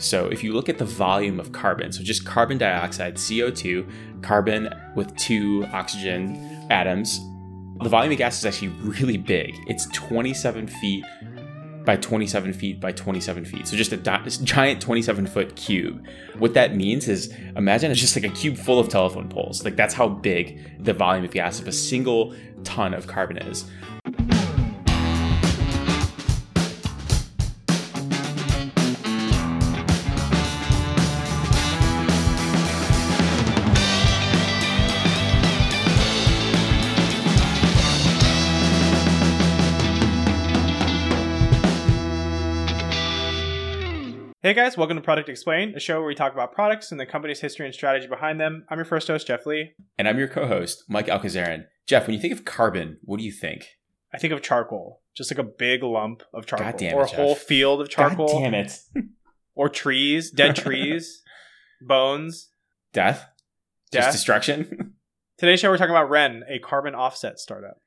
So if you look at the volume of carbon, so just carbon dioxide, CO2, carbon with two oxygen atoms, the volume of gas is actually really big. It's 27 feet by 27 feet by 27 feet. So just a giant 27 foot cube. What that means is imagine it's just like a cube full of telephone poles. Like that's how big the volume of gas of a single ton of carbon is. Hey guys, welcome to Product Explain, a show where we talk about products and the company's history and strategy behind them. I'm your first host, Jeff Lee. And I'm your co host, Mike Alcazarin. Jeff, when you think of carbon, what do you think? I think of charcoal, just like a big lump of charcoal. It, or a Jeff. whole field of charcoal. God damn it. Or trees, dead trees, bones. Death? Death. Just destruction? Today's show, we're talking about Wren, a carbon offset startup.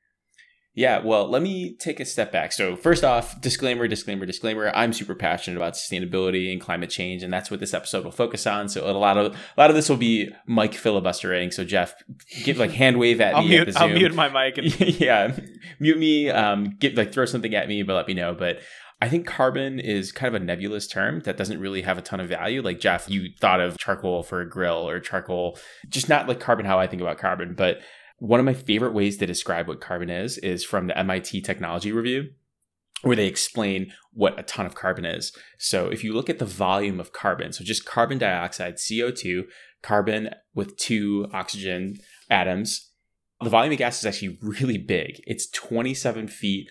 Yeah, well, let me take a step back. So, first off, disclaimer, disclaimer, disclaimer. I'm super passionate about sustainability and climate change, and that's what this episode will focus on. So, a lot of a lot of this will be Mike filibustering. So, Jeff, give like hand wave at me at mute, the I'll mute my mic. And, yeah, mute me. Um, get like throw something at me, but let me know. But I think carbon is kind of a nebulous term that doesn't really have a ton of value. Like Jeff, you thought of charcoal for a grill or charcoal, just not like carbon how I think about carbon, but one of my favorite ways to describe what carbon is is from the MIT Technology Review, where they explain what a ton of carbon is. So if you look at the volume of carbon, so just carbon dioxide, CO2, carbon with two oxygen atoms, the volume of gas is actually really big. It's 27 feet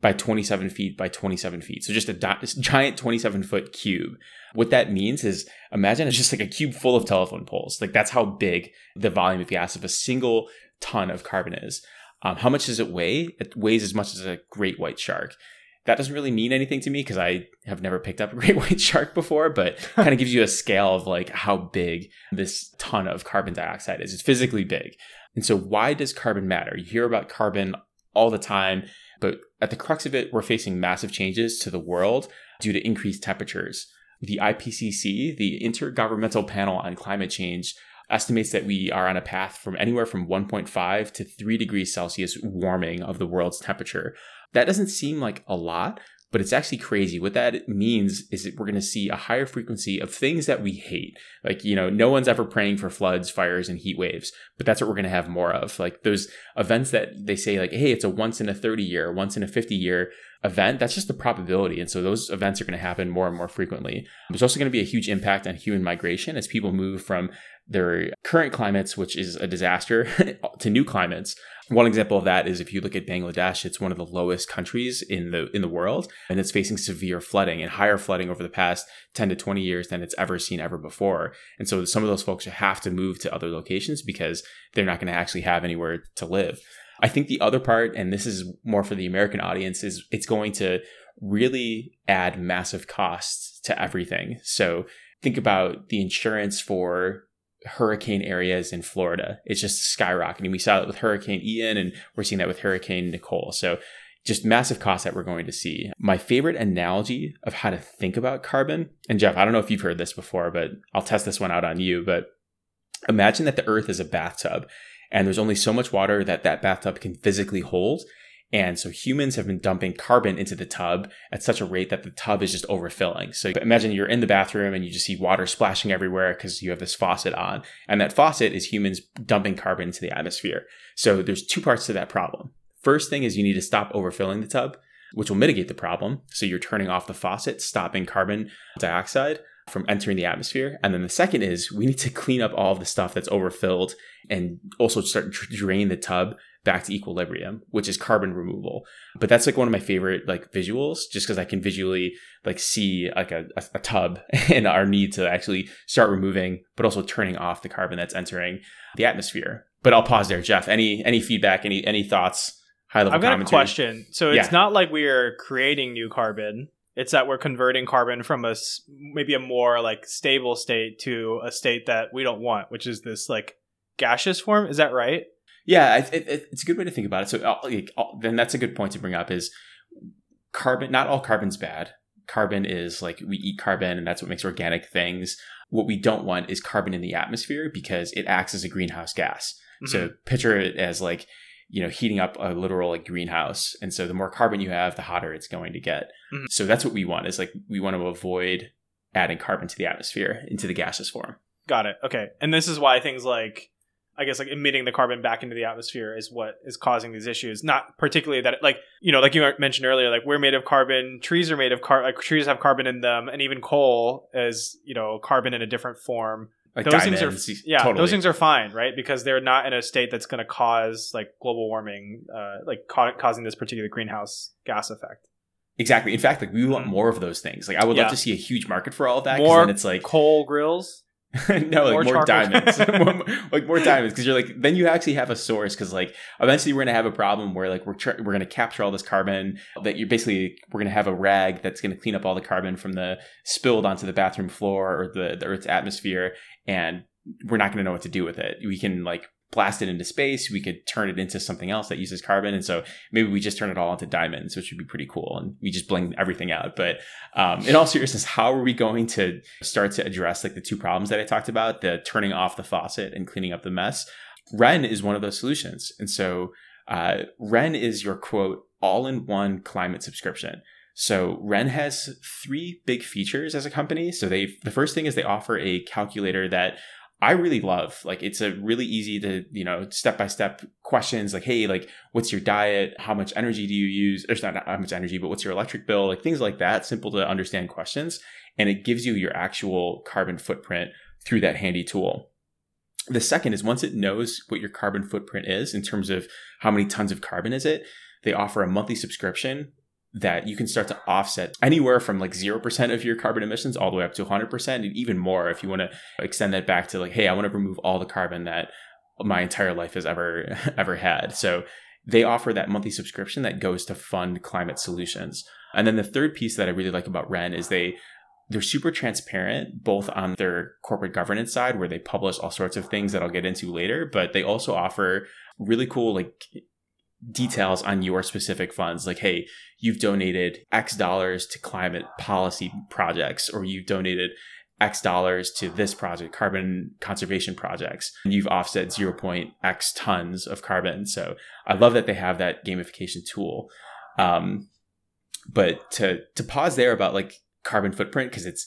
by 27 feet by 27 feet. So just a di- giant 27 foot cube. What that means is imagine it's just like a cube full of telephone poles. Like that's how big the volume of gas of a single ton of carbon is. Um, how much does it weigh? It weighs as much as a great white shark. That doesn't really mean anything to me because I have never picked up a great white shark before, but kind of gives you a scale of like how big this ton of carbon dioxide is. It's physically big. And so why does carbon matter? You hear about carbon all the time, but at the crux of it, we're facing massive changes to the world due to increased temperatures. The IPCC, the Intergovernmental Panel on Climate Change, estimates that we are on a path from anywhere from 1.5 to 3 degrees Celsius warming of the world's temperature. That doesn't seem like a lot, but it's actually crazy. What that means is that we're going to see a higher frequency of things that we hate. Like, you know, no one's ever praying for floods, fires, and heat waves, but that's what we're going to have more of. Like those events that they say, like, hey, it's a once in a 30 year, once in a 50 year event. That's just the probability. And so those events are going to happen more and more frequently. There's also going to be a huge impact on human migration as people move from their current climates, which is a disaster, to new climates. One example of that is if you look at Bangladesh, it's one of the lowest countries in the in the world, and it's facing severe flooding and higher flooding over the past 10 to 20 years than it's ever seen ever before. And so some of those folks have to move to other locations because they're not going to actually have anywhere to live. I think the other part, and this is more for the American audience, is it's going to really add massive costs to everything. So think about the insurance for hurricane areas in Florida. It's just skyrocketing. We saw it with Hurricane Ian and we're seeing that with Hurricane Nicole. So just massive costs that we're going to see. My favorite analogy of how to think about carbon, and Jeff, I don't know if you've heard this before, but I'll test this one out on you. But imagine that the earth is a bathtub and there's only so much water that that bathtub can physically hold. And so humans have been dumping carbon into the tub at such a rate that the tub is just overfilling. So imagine you're in the bathroom and you just see water splashing everywhere because you have this faucet on. And that faucet is humans dumping carbon into the atmosphere. So there's two parts to that problem. First thing is you need to stop overfilling the tub, which will mitigate the problem. So you're turning off the faucet, stopping carbon dioxide from entering the atmosphere. And then the second is we need to clean up all the stuff that's overfilled and also start to drain the tub back to equilibrium, which is carbon removal. But that's like one of my favorite like visuals, just because I can visually like see like a, a, tub and our need to actually start removing, but also turning off the carbon that's entering the atmosphere. But I'll pause there, Jeff. Any any feedback? Any any thoughts? High level I've got commentary. a question. So it's Yeah. not like we are creating new carbon. It's that we're converting carbon from a maybe a more like stable state to a state that we don't want, which is this like gaseous form. Is that right? Yeah, it, it, it's a good way to think about it. So, uh, like, uh, then that's a good point to bring up is carbon. Not all carbon's bad. carbon is like we eat carbon and that's what makes organic things. What we don't want is carbon in the atmosphere because it acts as a greenhouse gas. Mm-hmm. So picture it as like, you know, heating up a literal like greenhouse. And so the more carbon you have, the hotter it's going to get. Mm-hmm. So that's what we want is like we want to avoid adding carbon to the atmosphere into the gaseous form. Got it. Okay. And this is why things like I guess like emitting the carbon back into the atmosphere is what is causing these issues. Not particularly that, like you know, like you mentioned earlier, like we're made of carbon. Trees are made of carbon. Like trees have carbon in them, and even coal is you know carbon in a different form. Like those diamonds, things are yeah, totally. those things are fine, right? Because they're not in a state that's going to cause like global warming, uh, like ca- causing this particular greenhouse gas effect. Exactly. In fact, like we want mm-hmm. more of those things. Like I would yeah. love to see a huge market for all of that. More then it's like coal grills. no, like more, more diamonds, more, like more diamonds, because you're like then you actually have a source. Because like eventually we're gonna have a problem where like we're tr- we're gonna capture all this carbon that you're basically we're gonna have a rag that's gonna clean up all the carbon from the spilled onto the bathroom floor or the, the Earth's atmosphere, and we're not gonna know what to do with it. We can like blast it into space. We could turn it into something else that uses carbon. And so maybe we just turn it all into diamonds, which would be pretty cool. And we just bling everything out. But um, in all seriousness, how are we going to start to address like the two problems that I talked about, the turning off the faucet and cleaning up the mess? Wren is one of those solutions. And so uh, Wren is your quote, all in one climate subscription. So Wren has three big features as a company. So they the first thing is they offer a calculator that I really love. Like it's a really easy to, you know, step by step questions like, hey, like what's your diet? How much energy do you use? There's not how much energy, but what's your electric bill? Like things like that, simple to understand questions. And it gives you your actual carbon footprint through that handy tool. The second is once it knows what your carbon footprint is in terms of how many tons of carbon is it, they offer a monthly subscription that you can start to offset anywhere from like 0% of your carbon emissions all the way up to 100% and even more if you want to extend that back to like hey i want to remove all the carbon that my entire life has ever ever had. So they offer that monthly subscription that goes to fund climate solutions. And then the third piece that i really like about wren is they they're super transparent both on their corporate governance side where they publish all sorts of things that I'll get into later but they also offer really cool like details on your specific funds. Like hey you've donated x dollars to climate policy projects or you've donated x dollars to this project carbon conservation projects. And you've offset 0.x tons of carbon. So i love that they have that gamification tool. Um, but to to pause there about like carbon footprint because it's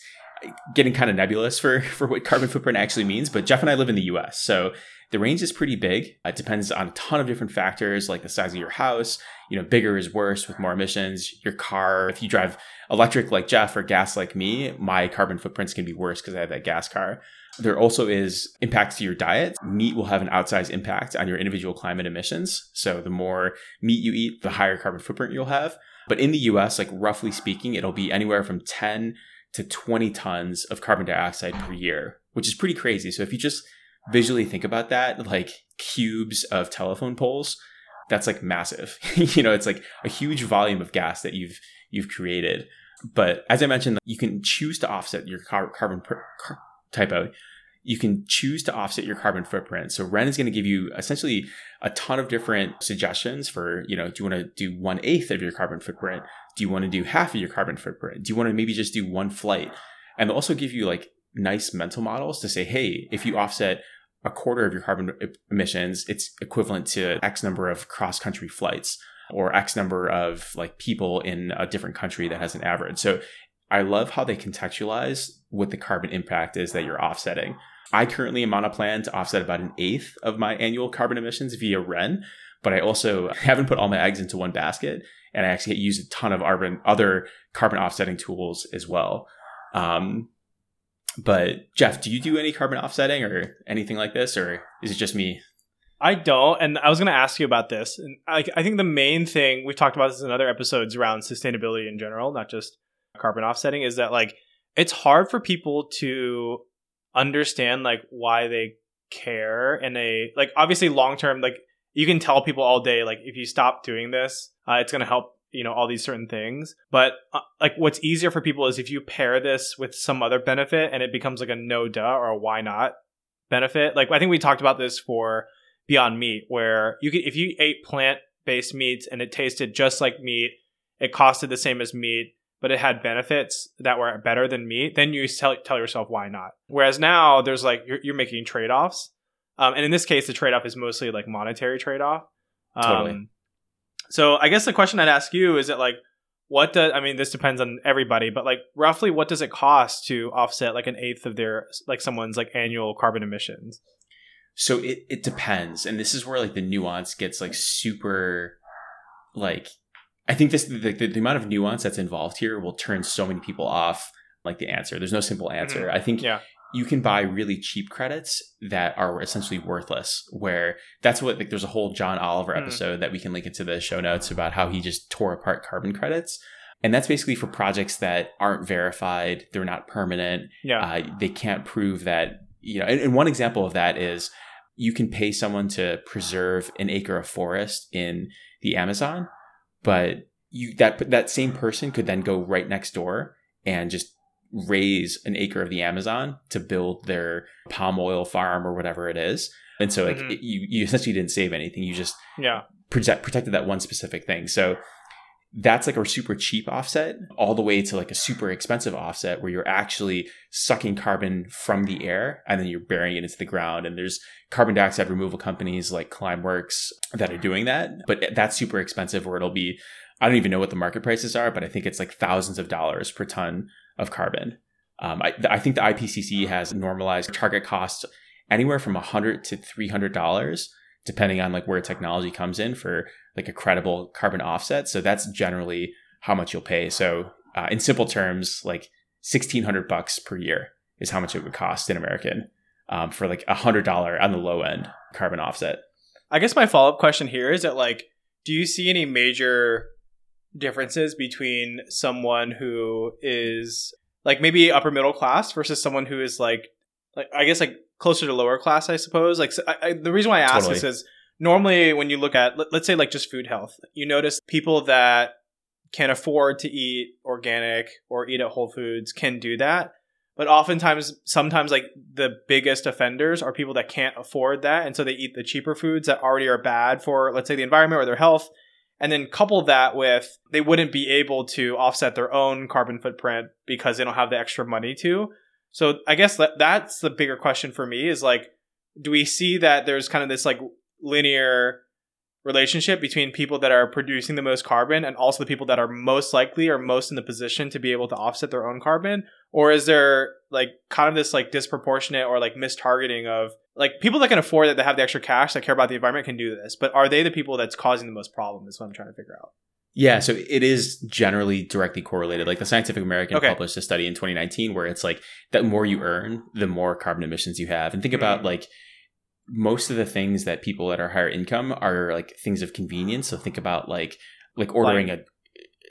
getting kind of nebulous for for what carbon footprint actually means but jeff and i live in the us so the range is pretty big. It depends on a ton of different factors like the size of your house. You know, bigger is worse with more emissions. Your car, if you drive electric like Jeff or gas like me, my carbon footprints can be worse because I have that gas car. There also is impacts to your diet. Meat will have an outsized impact on your individual climate emissions. So the more meat you eat, the higher carbon footprint you'll have. But in the US, like roughly speaking, it'll be anywhere from 10 to 20 tons of carbon dioxide per year, which is pretty crazy. So if you just visually think about that, like cubes of telephone poles, that's like massive. you know, it's like a huge volume of gas that you've you've created. But as I mentioned, you can choose to offset your car- carbon per- car- typo. You can choose to offset your carbon footprint. So Wren is going to give you essentially a ton of different suggestions for, you know, do you want to do one eighth of your carbon footprint? Do you want to do half of your carbon footprint? Do you want to maybe just do one flight? And they'll also give you like nice mental models to say, hey, if you offset a quarter of your carbon emissions, it's equivalent to X number of cross country flights or X number of like people in a different country that has an average. So I love how they contextualize what the carbon impact is that you're offsetting. I currently am on a plan to offset about an eighth of my annual carbon emissions via REN, but I also haven't put all my eggs into one basket. And I actually use a ton of other carbon offsetting tools as well. Um, but Jeff, do you do any carbon offsetting or anything like this, or is it just me? I don't, and I was going to ask you about this. And I, I think the main thing we've talked about this in other episodes around sustainability in general, not just carbon offsetting, is that like it's hard for people to understand like why they care and they like obviously long term like you can tell people all day like if you stop doing this uh, it's going to help you know all these certain things. But uh, like what's easier for people is if you pair this with some other benefit and it becomes like a no duh or a why not benefit. Like i think we talked about this for beyond meat where you could if you ate plant based meats and it tasted just like meat it costed the same as meat but it had benefits that were better than meat, then you tell, tell yourself why not. Whereas now there's like you're, you're making trade offs, um, and in this case, the trade off is mostly like monetary trade off. Um, Totally. So I guess the question I'd ask you is that like what does I mean this depends on everybody, but like roughly what does it cost to offset like an eighth of their like someone's like annual carbon emissions? So it, it depends. And this is where like the nuance gets like super like I think this the, the, the amount of nuance that's involved here will turn so many people off like the answer. There's no simple answer. I think Yeah. you can buy really cheap credits that are essentially worthless where that's what like there's a whole John Oliver Mm. episode that we can link into the show notes about how he just tore apart carbon credits. And that's basically for projects that aren't verified, they're not permanent, Yeah. uh, they can't prove that you know and, and one example of that is you can pay someone to preserve an acre of forest in the amazon but you that that same person could then go right next door and just raze an acre of the amazon to build their palm oil farm or whatever it is and so like Mhm. it- you you essentially didn't save anything you just yeah. protect, protected that one specific thing. So that's like a super cheap offset, all the way to like a super expensive offset where you're actually sucking carbon from the air and then you're burying it into the ground. And there's carbon dioxide removal companies like Climeworks that are doing that, but that's super expensive where it'll be, I don't even know what the market prices are, but I think it's like thousands of dollars per ton of carbon. Um, I, I think the IPCC has normalized target costs anywhere from 100 to $300 depending on like where technology comes in for like a credible carbon offset. So that's generally how much you'll pay. So uh, in simple terms, like sixteen hundred bucks per year is how much it would cost in American um, for like a hundred dollar on the low end carbon offset. I guess my follow up question here is that like, do you see any major differences between someone who is like maybe upper middle class versus someone who is like, like I guess like closer to lower class, I suppose. Like so I, I, the reason why I ask Totally. this is normally when you look at let, let's say like just food health, you notice people that can afford to eat organic or eat at Whole Foods can do that. But oftentimes, sometimes like the biggest offenders are people that can't afford that. And so they eat the cheaper foods that already are bad for, let's say, the environment or their health. And then couple that with they wouldn't be able to offset their own carbon footprint because they don't have the extra money to. So I guess that that's the bigger question for me is like, do we see that there's kind of this like linear relationship between people that are producing the most carbon and also the people that are most likely or most in the position to be able to offset their own carbon or is there like kind of this like disproportionate or like mistargeting of like people that can afford it that have the extra cash that care about the environment can do this but are they the people that's causing the most problem is what i'm trying to figure out Yeah, so it is generally directly correlated. Like the Scientific American Okay. published a study in 2019 where it's like the more you earn, the more carbon emissions you have. And think about Mm. like most of the things that people that are higher income are like things of convenience. So think about like like ordering a.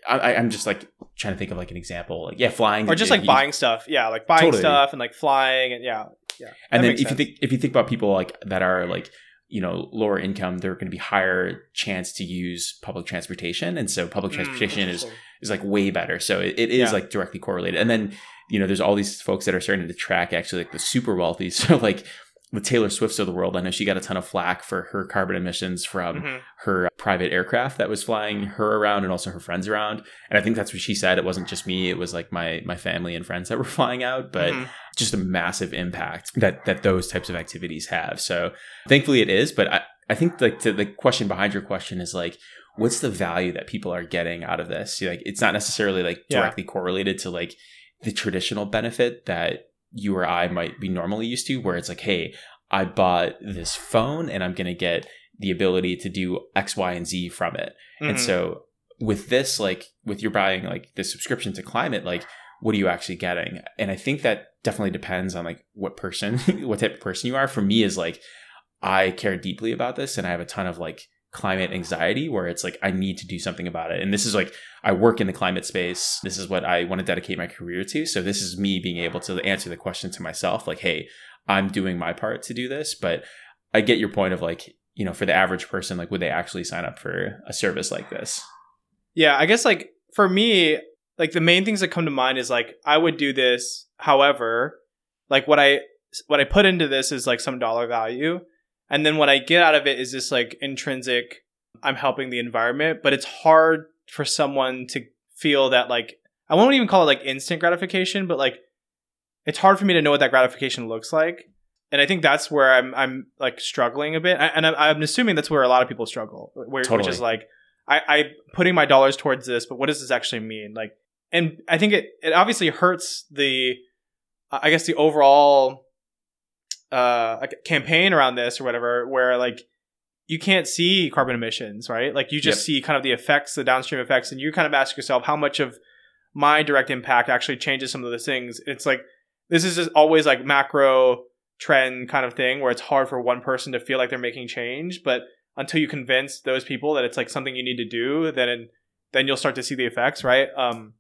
I, I'm just like trying to think of like an example. Like yeah, flying or just like you- buying stuff yeah like buying Totally. stuff and like flying and yeah yeah and then if you think if you think about people like that are like you know lower income they're going to be higher chance to use public transportation and so public Mm, transportation is is like way better so it, it is Yeah. like directly correlated and then you know there's all these folks that are starting to track actually like the super wealthy so like the taylor swifts of the world i know she got a ton of flack for her carbon emissions from Mhm. her private aircraft that was flying her around and also her friends around and i think that's what she said it wasn't just me it was like my my family and friends that were flying out but Mhm. just a massive impact that that those types of activities have. So thankfully it is, but I, I think like to the question behind your question is like what's the value that people are getting out of this? Like it's not necessarily like Yeah. directly correlated to like the traditional benefit that you or I might be normally used to where it's like, hey, I bought this phone and I'm gonna get the ability to do X, Y, and Z from it. And Mhm. so with this, like with your buying like the subscription to climate, like what are you actually getting? And I think that definitely depends on like what person, what type of person you are. For me is like I care deeply about this and I have a ton of like climate anxiety where it's like I need to do something about it. And this is like I work in the climate space. This is what I want to dedicate my career to. So this is me being able to answer the question to myself like, hey, I'm doing my part to do this, but I get your point of like, you know, for the average person, like would they actually sign up for a service like this? Yeah, I guess like for me, like the main things that come to mind is like I would do this. However, like what I what I put into this is like some dollar value, and then what I get out of it is this like intrinsic. I'm helping the environment, but it's hard for someone to feel that like I won't even call it like instant gratification, but like it's hard for me to know what that gratification looks like. And I think that's where I'm I'm like struggling a bit, and I'm, I'm assuming that's where a lot of people struggle, where, Totally. which is like I, I putting my dollars towards this, but what does this actually mean? Like, and I think it it obviously hurts the, I guess the overall, uh, like campaign around this or whatever, where like you can't see carbon emissions, right? Like you just Yep. see kind of the effects, the downstream effects, and you kind of ask yourself how much of my direct impact actually changes some of those things. It's like this is just always like macro trend kind of thing where it's hard for one person to feel like they're making change, but until you convince those people that it's like something you need to do, then then you'll start to see the effects, right? Um,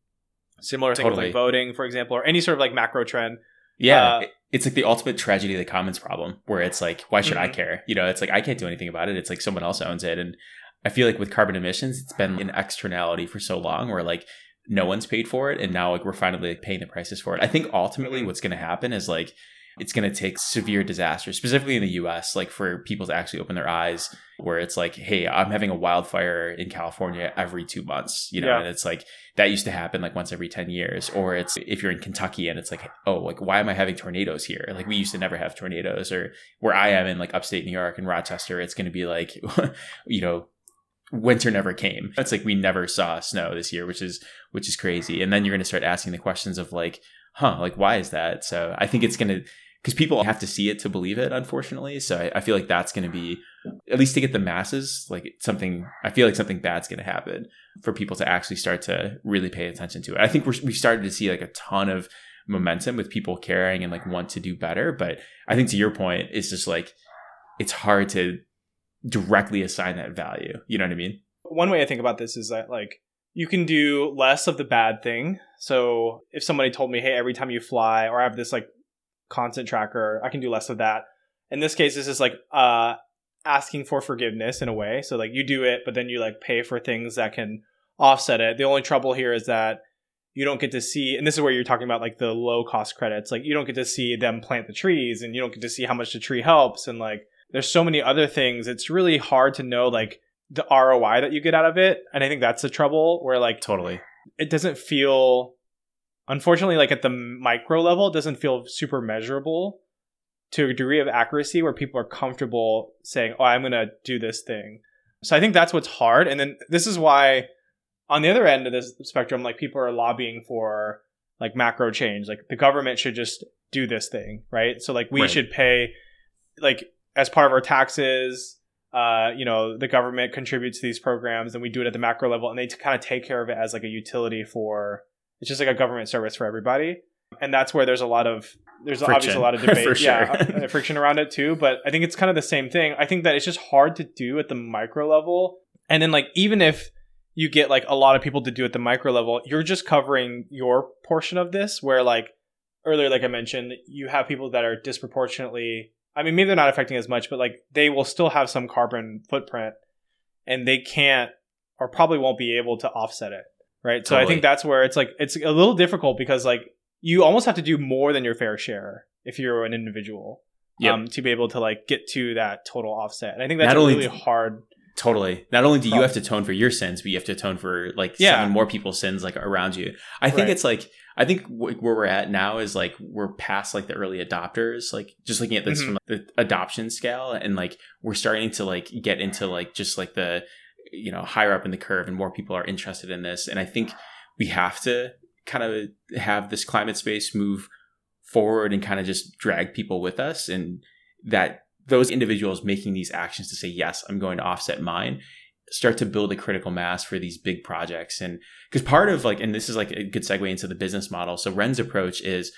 similar thing with like voting, for example, or any sort of like macro trend. Yeah. Uh, it's like the ultimate tragedy of the commons problem where it's like, why should I Mhm. care? You know, it's like, I can't do anything about it. It's like someone else owns it. And I feel like with carbon emissions, it's been an externality for so long where like no one's paid for it. And now like we're finally like, paying the prices for it. I think ultimately Mhm. what's going to happen is like, it's going to take severe disasters, specifically in the US, like for people to actually open their eyes, where it's like, hey, I'm having a wildfire in California every two months, you know, Yeah. and it's like that used to happen like once every 10 years. Or it's if you're in Kentucky and it's like, oh, like, why am I having tornadoes here? Like, we used to never have tornadoes. Or where I am in like upstate New York and Rochester, it's going to be like, you know, winter never came. It's like we never saw snow this year, which is which is crazy. And then you're going to start asking the questions of like, huh, like why is that? So I think it's going to because people have to see it to believe it, unfortunately. So I, I feel like that's going to be at least to get the masses like something. I feel like something bad's going to happen for people to actually start to really pay attention to it. I think we're we started to see like a ton of momentum with people caring and like want to do better. But I think to your point, it's just like it's hard to directly assign that value. You know what I mean? one way I think about this is that like you can do less of the bad thing. So if somebody told me, "Hey, every time you fly," or I have this like constant tracker, I can do less of that. In this case, this is like uh asking for forgiveness in a way. So like you do it, but then you like pay for things that can offset it. The only trouble here is that you don't get to see, and this is where you're talking about like the low cost credits. Like you don't get to see them plant the trees, and you don't get to see how much the tree helps, and like there's so many other things. It's really hard to know like the ROI that you get out of it. And I think that's the trouble where like Totally. it doesn't feel unfortunately like at the micro level it doesn't feel super measurable to a degree of accuracy where people are comfortable saying, "Oh, I'm going to do this thing." So I think that's what's hard. And then this is why on the other end of this spectrum like people are lobbying for like macro change. Like the government should just do this thing, right? So like we Right. should pay like as part of our taxes uh, you know, the government contributes to these programs and we do it at the macro level and they t- kind of take care of it as like a utility for it's just like a government service for everybody. And that's where there's a lot of there's obviously a lot of debate, yeah, friction around it too. But I think it's kind of the same thing. I think that it's just hard to do at the micro level. And then like even if you get like a lot of people to do at the micro level, you're just covering your portion of this. Where like earlier, like I mentioned, you have people that are disproportionately. I mean, maybe they're not affecting as much, but like they will still have some carbon footprint, and they can't or probably won't be able to offset it. Right. So I think that's where it's like it's a little difficult because like you almost have to do more than your fair share if you're an individual. Yep. Um, to be able to like get to that total offset, and I think that's Not really hard. Totally. Not only do you have to atone for your sins, but you have to atone for like Yeah. seven more people's sins like around you. I think Right. it's like I think w- where we're at now is like we're past like the early adopters. Like just looking at this Mhm. from the adoption scale, and like we're starting to like get into like just like the you know higher up in the curve, and more people are interested in this. And I think we have to kind of have this climate space move forward and kind of just drag people with us and that those individuals making these actions to say yes i'm going to offset mine start to build a critical mass for these big projects. And because part of like and this is like a good segue into the business model. So wren's approach is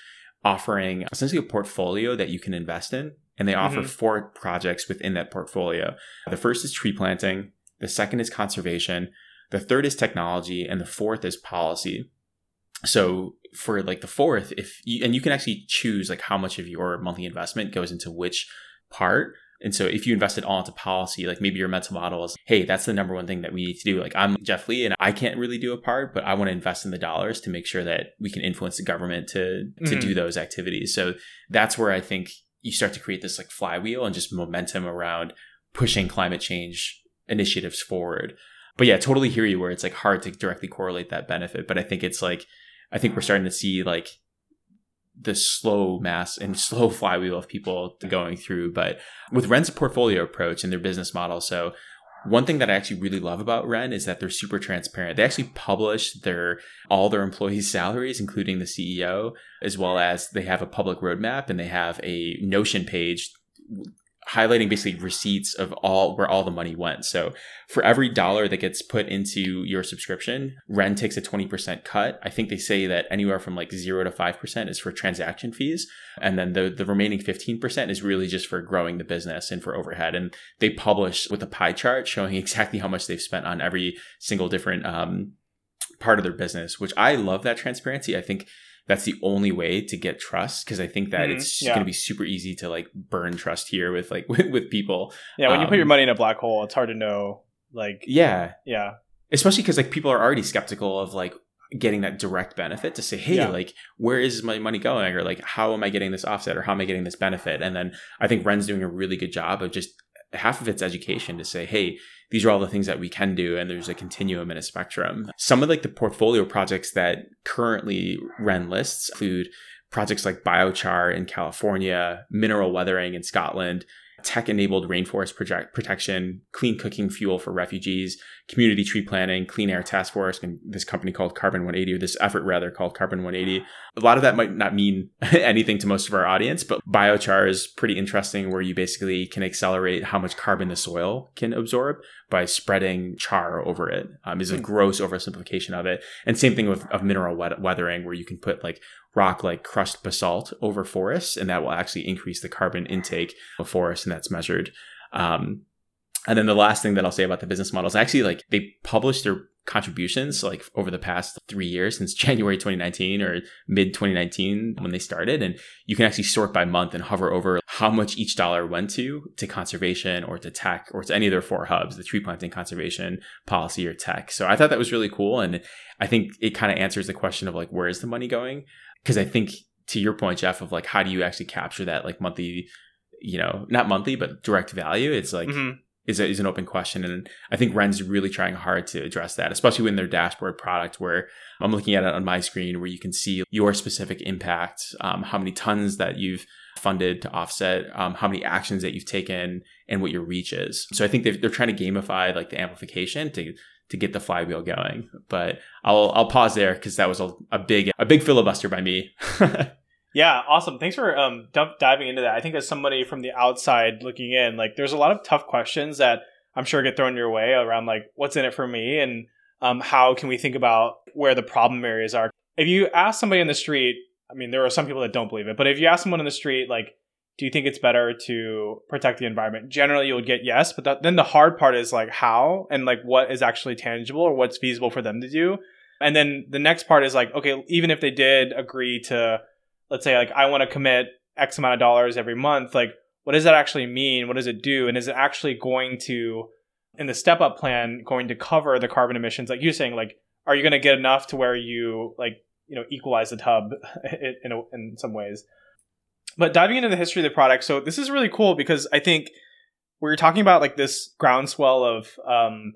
offering essentially a portfolio that you can invest in and they offer Mhm. four projects within that portfolio. The first is tree planting the second is conservation the third is technology and the fourth is policy so for like the fourth if you and you can actually choose like how much of your monthly investment goes into which part. And so if you invest it all into policy like maybe your mental model is hey that's the number one thing that we need to do. Like i'm jeff lee and i can't really do a part but i want to invest in the dollars to make sure that we can influence the government to to Mhm. do those activities. So that's where i think you start to create this like flywheel and just momentum around pushing climate change initiatives forward. But yeah totally hear you where it's like hard to directly correlate that benefit but i think it's like I think we're starting to see like the slow mass and slow flywheel of people going through. But with Wren's portfolio approach and their business model, so one thing that I actually really love about Wren is that they're super transparent. They actually publish their all their employees' salaries, including the CEO, as well as they have a public roadmap and they have a Notion page highlighting basically receipts of all where all the money went. So for every dollar that gets put into your subscription, Wren takes a 20% cut. I think they say that anywhere from like 0 to 5% is for transaction fees and then the the remaining 15% is really just for growing the business and for overhead and they publish with a pie chart showing exactly how much they've spent on every single different um, part of their business, which I love that transparency. I think that's the only way to get trust because I think that mm-hmm. it's yeah. going to be super easy to like burn trust here with like with, with people. Yeah, when um, you put your um, money in a black hole, it's hard to know. Like, yeah, yeah, especially because like people are already skeptical of like getting that direct benefit to say, hey, yeah. like, where is my money going? Or like, how am I getting this offset? Or how am I getting this benefit? And then I think Wren's doing a really good job of just half of it's education to say, hey, these are all the things that we can do and there's a continuum and a spectrum some of like the portfolio projects that currently wren lists include projects like biochar in california mineral weathering in scotland tech enabled rainforest project protection, clean cooking fuel for refugees, community tree planting, clean air task force, and this company called Carbon 180, or this effort rather called Carbon 180. A lot of that might not mean anything to most of our audience, but biochar is pretty interesting where you basically can accelerate how much carbon the soil can absorb by spreading char over it. Um, is a hmm. gross oversimplification of it. And same thing with of mineral weathering where you can put like rock like crushed basalt over forests, and that will actually increase the carbon intake of forests, and that's measured. Um, and then the last thing that I'll say about the business model is actually like they publish their contributions like over the past three years since January 2019 or mid 2019 when they started. And you can actually sort by month and hover over how much each dollar went to, to conservation or to tech or to any of their four hubs, the tree planting conservation policy or tech. So I thought that was really cool. And I think it kind of answers the question of like, where is the money going? because I think to your point, Jeff, of like how do you actually capture that like monthly, you know, not monthly but direct value? It's like mm-hmm. Is a, is an open question, and I think Wren's really trying hard to address that, especially in their dashboard product where I'm looking at it on my screen where you can see your specific impact, um, how many tons that you've funded to offset, um, how many actions that you've taken, and what your reach is. So I think they're trying to gamify like the amplification to to get the flywheel going. But I'll I'll pause there because that was a, a big a big filibuster by me. yeah, awesome. Thanks for um dump, diving into that. I think as somebody from the outside looking in, like there's a lot of tough questions that I'm sure get thrown your way around like what's in it for me and um how can we think about where the problem areas are. If you ask somebody in the street, I mean there are some people that don't believe it, but if you ask someone in the street like do you think it's better to protect the environment? Generally, you would get yes, but that, then the hard part is like how and like what is actually tangible or what's feasible for them to do. And then the next part is like, okay, even if they did agree to, let's say, like, I want to commit X amount of dollars every month, like, what does that actually mean? What does it do? And is it actually going to, in the step up plan, going to cover the carbon emissions? Like you're saying, like, are you going to get enough to where you, like, you know, equalize the tub in, a, in some ways? But diving into the history of the product, so this is really cool because I think we're talking about like this groundswell of um,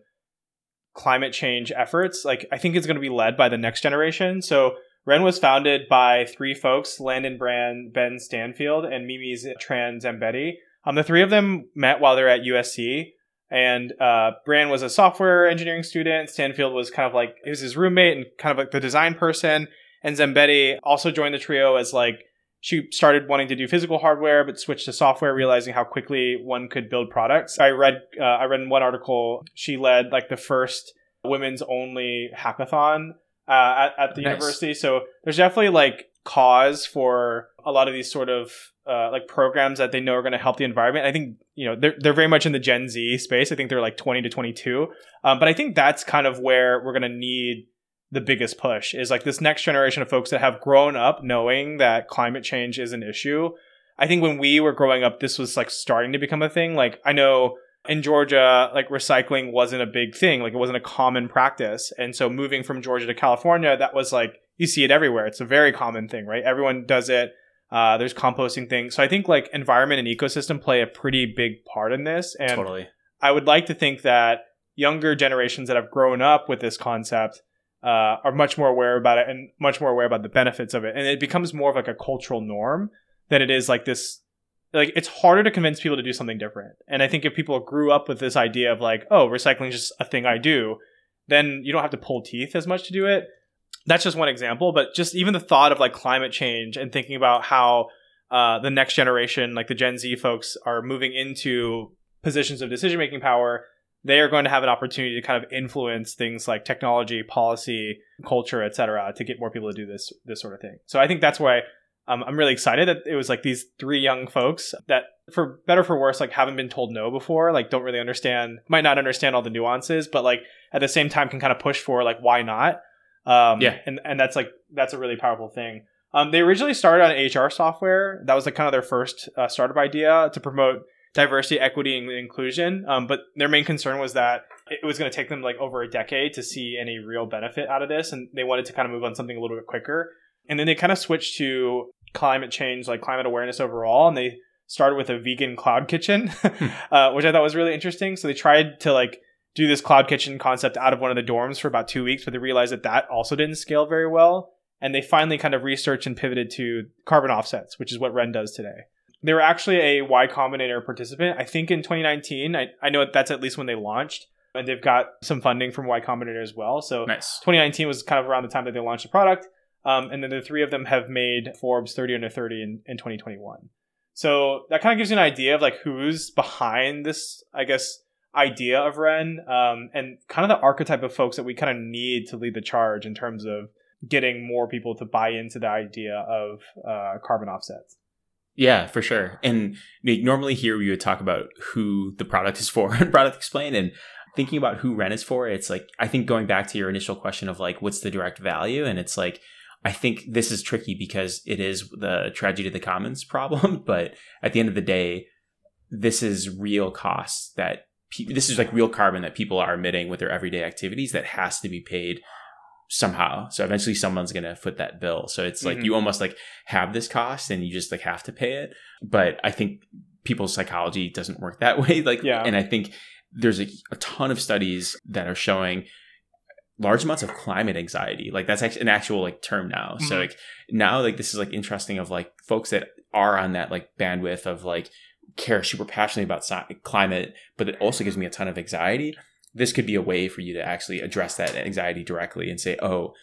climate change efforts. Like I think it's going to be led by the next generation. So Wren was founded by three folks: Landon Brand, Ben Stanfield, and Mimi Tran Zambetti. Um, the three of them met while they're at USC. And uh, Brand was a software engineering student. Stanfield was kind of like he was his roommate and kind of like the design person. And Zambetti also joined the trio as like she started wanting to do physical hardware but switched to software realizing how quickly one could build products i read uh, i read in one article she led like the first women's only hackathon uh, at, at, the nice. university so there's definitely like cause for a lot of these sort of uh, like programs that they know are going to help the environment i think you know they're, they're very much in the gen z space i think they're like 20 to 22 um, but i think that's kind of where we're going to need the biggest push is like this next generation of folks that have grown up knowing that climate change is an issue. I think when we were growing up, this was like starting to become a thing. Like I know in Georgia, like recycling wasn't a big thing. Like it wasn't a common practice. And so moving from Georgia to California, that was like, you see it everywhere. It's a very common thing, right? Everyone does it. Uh, there's composting things. So I think like environment and ecosystem play a pretty big part in this. And totally. I would like to think that younger generations that have grown up with this concept uh, are much more aware about it and much more aware about the benefits of it. And it becomes more of like a cultural norm than it is like this. Like it's harder to convince people to do something different. And I think if people grew up with this idea of like, oh, recycling is just a thing I do, then you don't have to pull teeth as much to do it. That's just one example. But just even the thought of like climate change and thinking about how uh, the next generation, like the Gen Z folks, are moving into positions of decision making power they are going to have an opportunity to kind of influence things like technology, policy, culture, et cetera, to get more people to do this this sort of thing. So I think that's why um, I'm really excited that it was like these three young folks that, for better for worse, like haven't been told no before, like don't really understand, might not understand all the nuances, but like at the same time can kind of push for like why not? Um, yeah, and and that's like that's a really powerful thing. Um, they originally started on HR software. That was like kind of their first uh, startup idea to promote diversity, equity, and inclusion. Um, but their main concern was that it was going to take them like over a decade to see any real benefit out of this, and they wanted to kind of move on something a little bit quicker. And then they kind of switched to climate change, like climate awareness overall, and they started with a vegan cloud kitchen, hmm. uh, which I thought was really interesting. So they tried to like do this cloud kitchen concept out of one of the dorms for about two weeks, but they realized that that also didn't scale very well. And they finally kind of researched and pivoted to carbon offsets, which is what Wren does today they were actually a Y Combinator participant. I think in 2019. I, I know that's at least when they launched. And they've got some funding from Y Combinator as well. So nice. 2019 was kind of around the time that they launched the product. Um, and then the three of them have made Forbes 30 under 30 in, in 2021. So that kind of gives you an idea of like who's behind this, I guess, idea of Wren um, and kind of the archetype of folks that we kind of need to lead the charge in terms of getting more people to buy into the idea of uh, carbon offsets. Yeah, for sure. And normally here we would talk about who the product is for and product explain. And thinking about who Wren is for, it's like I think going back to your initial question of like what's the direct value, and it's like I think this is tricky because it is the tragedy of the commons problem. But at the end of the day, this is real costs that pe- this is like real carbon that people are emitting with their everyday activities that has to be paid somehow. So eventually someone's going to foot that bill. So it's like mm-hmm. you almost like have this cost and you just like have to pay it. But I think people's psychology doesn't work that way. Like, yeah. and I think there's a, a ton of studies that are showing large amounts of climate anxiety. Like that's actually an actual like term now. Mm-hmm. So like now like this is like interesting of like folks that are on that like bandwidth of like care super passionately about climate, but it also gives me a ton of anxiety this could be a way for you to actually address that anxiety directly and say, oh,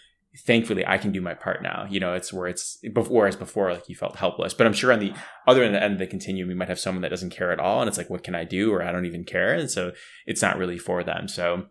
thankfully I can do my part now. You know, it's where it's before as before, like you felt helpless. But I'm sure on the other end of the continuum, you might have someone that doesn't care at all. And it's like, what can I do? Or I don't even care. And so it's not really for them. So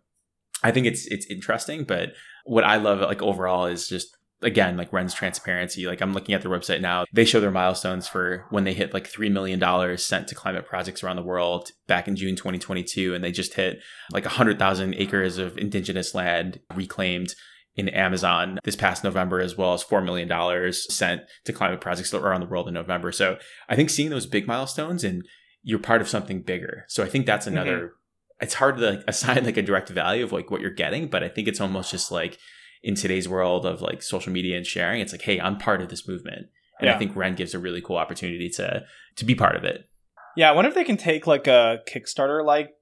I think it's it's interesting. But what I love like overall is just again, like Wren's transparency. Like I'm looking at their website now. They show their milestones for when they hit like $3 million sent to climate projects around the world back in June 2022. And they just hit like 100,000 acres of indigenous land reclaimed in Amazon this past November, as well as $4 million sent to climate projects around the world in November. So I think seeing those big milestones and you're part of something bigger. So I think that's another, mm-hmm. It's hard to like assign like a direct value of like what you're getting, but I think it's almost just like, in today's world of like social media and sharing, it's like, hey, I'm part of this movement. And yeah. I think Wren gives a really cool opportunity to to be part of it. Yeah, I wonder if they can take like a Kickstarter like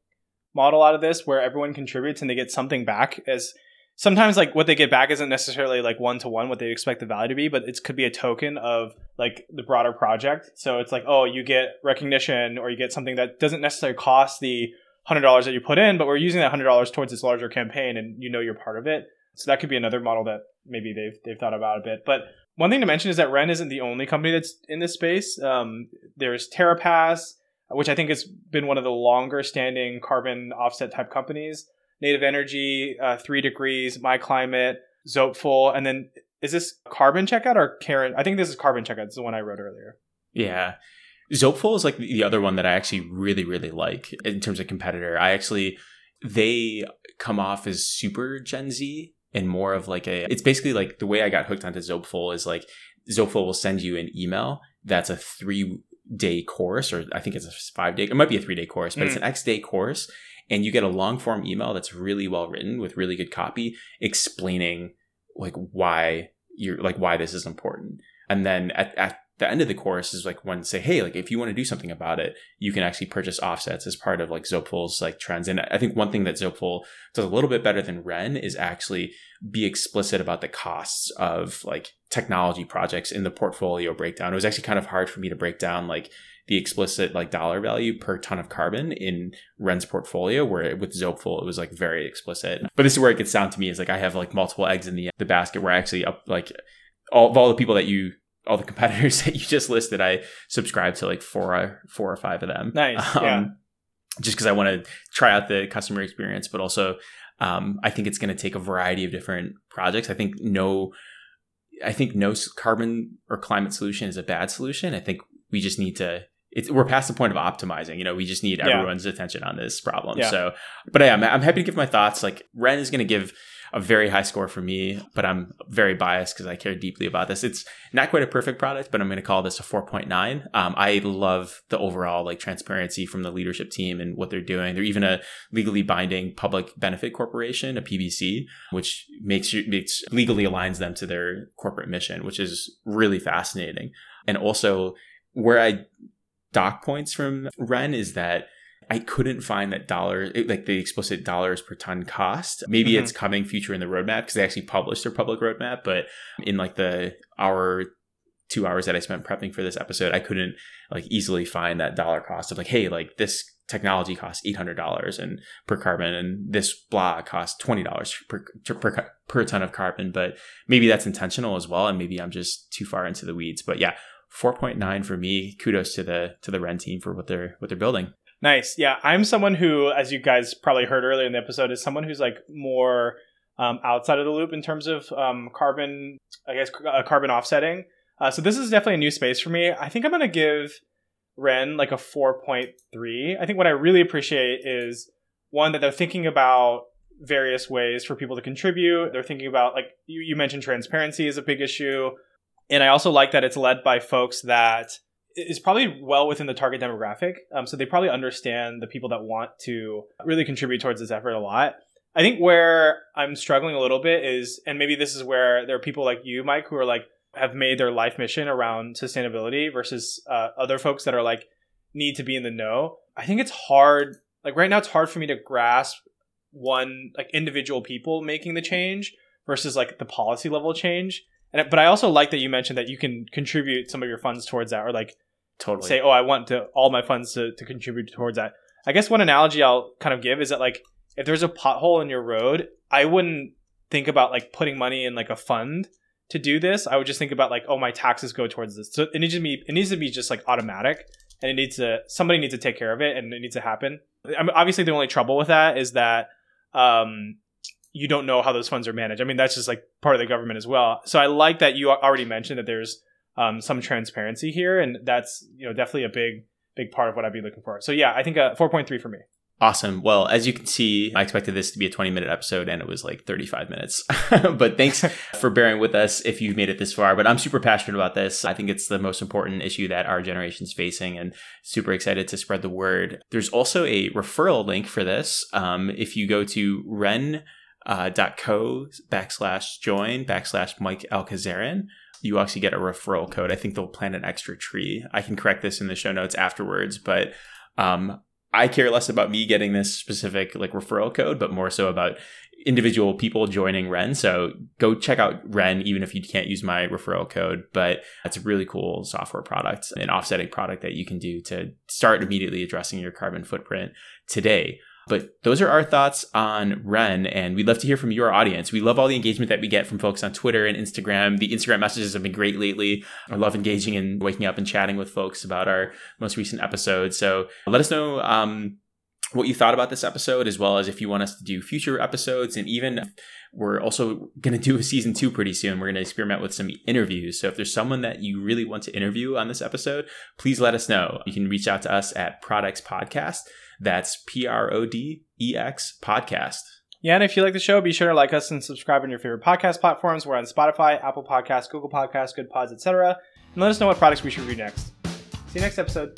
model out of this where everyone contributes and they get something back as sometimes like what they get back isn't necessarily like one to one what they expect the value to be, but it could be a token of like the broader project. So it's like, oh, you get recognition or you get something that doesn't necessarily cost the hundred dollars that you put in, but we're using that hundred dollars towards this larger campaign and you know you're part of it. So that could be another model that maybe they've they've thought about a bit. But one thing to mention is that Wren isn't the only company that's in this space. Um, there's TerraPass, which I think has been one of the longer standing carbon offset type companies. Native Energy, uh, Three Degrees, My Climate, Zopeful, and then is this Carbon Checkout or Karen? I think this is Carbon Checkout. It's the one I wrote earlier. Yeah. Zopeful is like the other one that I actually really, really like in terms of competitor. I actually, they come off as super Gen Z and more of like a it's basically like the way I got hooked onto Zopeful is like Zopeful will send you an email that's a three day course or I think it's a five day it might be a three day course but mm. it's an X day course and you get a long form email that's really well written with really good copy explaining like why you're like why this is important and then at, at the end of the course is like when say, hey, like if you want to do something about it, you can actually purchase offsets as part of like Zopeful's like trends. And I think one thing that Zopeful does a little bit better than Wren is actually be explicit about the costs of like technology projects in the portfolio breakdown. It was actually kind of hard for me to break down like the explicit like dollar value per ton of carbon in Wren's portfolio, where with Zopeful it was like very explicit. But this is where it gets down to me is like I have like multiple eggs in the the basket where I actually up like all of all the people that you all the competitors that you just listed, I subscribe to like four four or five of them. Nice. Um, yeah. Just because I want to try out the customer experience, but also um, I think it's going to take a variety of different projects. I think no, I think no carbon or climate solution is a bad solution. I think we just need to it's, we're past the point of optimizing. You know, we just need yeah. everyone's attention on this problem. Yeah. So, but yeah, I'm, I'm happy to give my thoughts. Like Wren is going to give a very high score for me, but I'm very biased because I care deeply about this. It's not quite a perfect product, but I'm going to call this a 4.9. Um, I love the overall like transparency from the leadership team and what they're doing. They're even a legally binding public benefit corporation, a PBC, which makes you makes legally aligns them to their corporate mission, which is really fascinating. And also where I dock points from Wren is that I couldn't find that dollar, like the explicit dollars per ton cost. Maybe mm-hmm. it's coming future in the roadmap because they actually published their public roadmap. But in like the hour, two hours that I spent prepping for this episode, I couldn't like easily find that dollar cost of like, hey, like this technology costs eight hundred dollars and per carbon, and this blah costs twenty dollars per, per per ton of carbon. But maybe that's intentional as well, and maybe I'm just too far into the weeds. But yeah, 4.9 for me. Kudos to the to the Wren team for what they're what they're building. Nice. Yeah, I'm someone who, as you guys probably heard earlier in the episode, is someone who's like more um, outside of the loop in terms of um, carbon, I guess, uh, carbon offsetting. Uh, so this is definitely a new space for me. I think I'm gonna give Wren like a 4.3. I think what I really appreciate is one that they're thinking about various ways for people to contribute. They're thinking about like you, you mentioned transparency is a big issue. And I also like that it's led by folks that is probably well within the target demographic. Um, so they probably understand the people that want to really contribute towards this effort a lot. I think where I'm struggling a little bit is, and maybe this is where there are people like you, Mike, who are like, have made their life mission around sustainability versus uh, other folks that are like, need to be in the know. I think it's hard. Like right now, it's hard for me to grasp one, like individual people making the change versus like the policy level change. And but I also like that you mentioned that you can contribute some of your funds towards that, or like totally say, oh, I want to all my funds to, to contribute towards that. I guess one analogy I'll kind of give is that like if there's a pothole in your road, I wouldn't think about like putting money in like a fund to do this. I would just think about like, oh, my taxes go towards this. So it needs to be it needs to be just like automatic, and it needs to somebody needs to take care of it, and it needs to happen. I mean, obviously, the only trouble with that is that um, you don't know how those funds are managed. I mean, that's just like part of the government as well. So I like that you already mentioned that there's um, some transparency here, and that's you know definitely a big big part of what I'd be looking for. So yeah, I think a 4.3 for me. Awesome. Well, as you can see, I expected this to be a 20 minute episode and it was like 35 minutes. but thanks for bearing with us if you've made it this far. But I'm super passionate about this. I think it's the most important issue that our generation's facing and super excited to spread the word. There's also a referral link for this. Um, if you go to Wren uh, .co backslash join backslash Mike Alcazarin, you actually get a referral code. I think they'll plant an extra tree. I can correct this in the show notes afterwards, but um, I care less about me getting this specific like referral code, but more so about individual people joining Wren. So go check out Wren, even if you can't use my referral code. But it's a really cool software product, an offsetting product that you can do to start immediately addressing your carbon footprint today. But those are our thoughts on Wren, and we'd love to hear from your audience. We love all the engagement that we get from folks on Twitter and Instagram. The Instagram messages have been great lately. I love engaging and waking up and chatting with folks about our most recent episode. So let us know um, what you thought about this episode, as well as if you want us to do future episodes. And even we're also going to do a season two pretty soon. We're going to experiment with some interviews. So if there's someone that you really want to interview on this episode, please let us know. You can reach out to us at Prodex Podcast. That's P R O D E X podcast. Yeah, and if you like the show, be sure to like us and subscribe on your favorite podcast platforms. We're on Spotify, Apple Podcasts, Google Podcasts, Good Pods, etc. And let us know what products we should review next. See you next episode.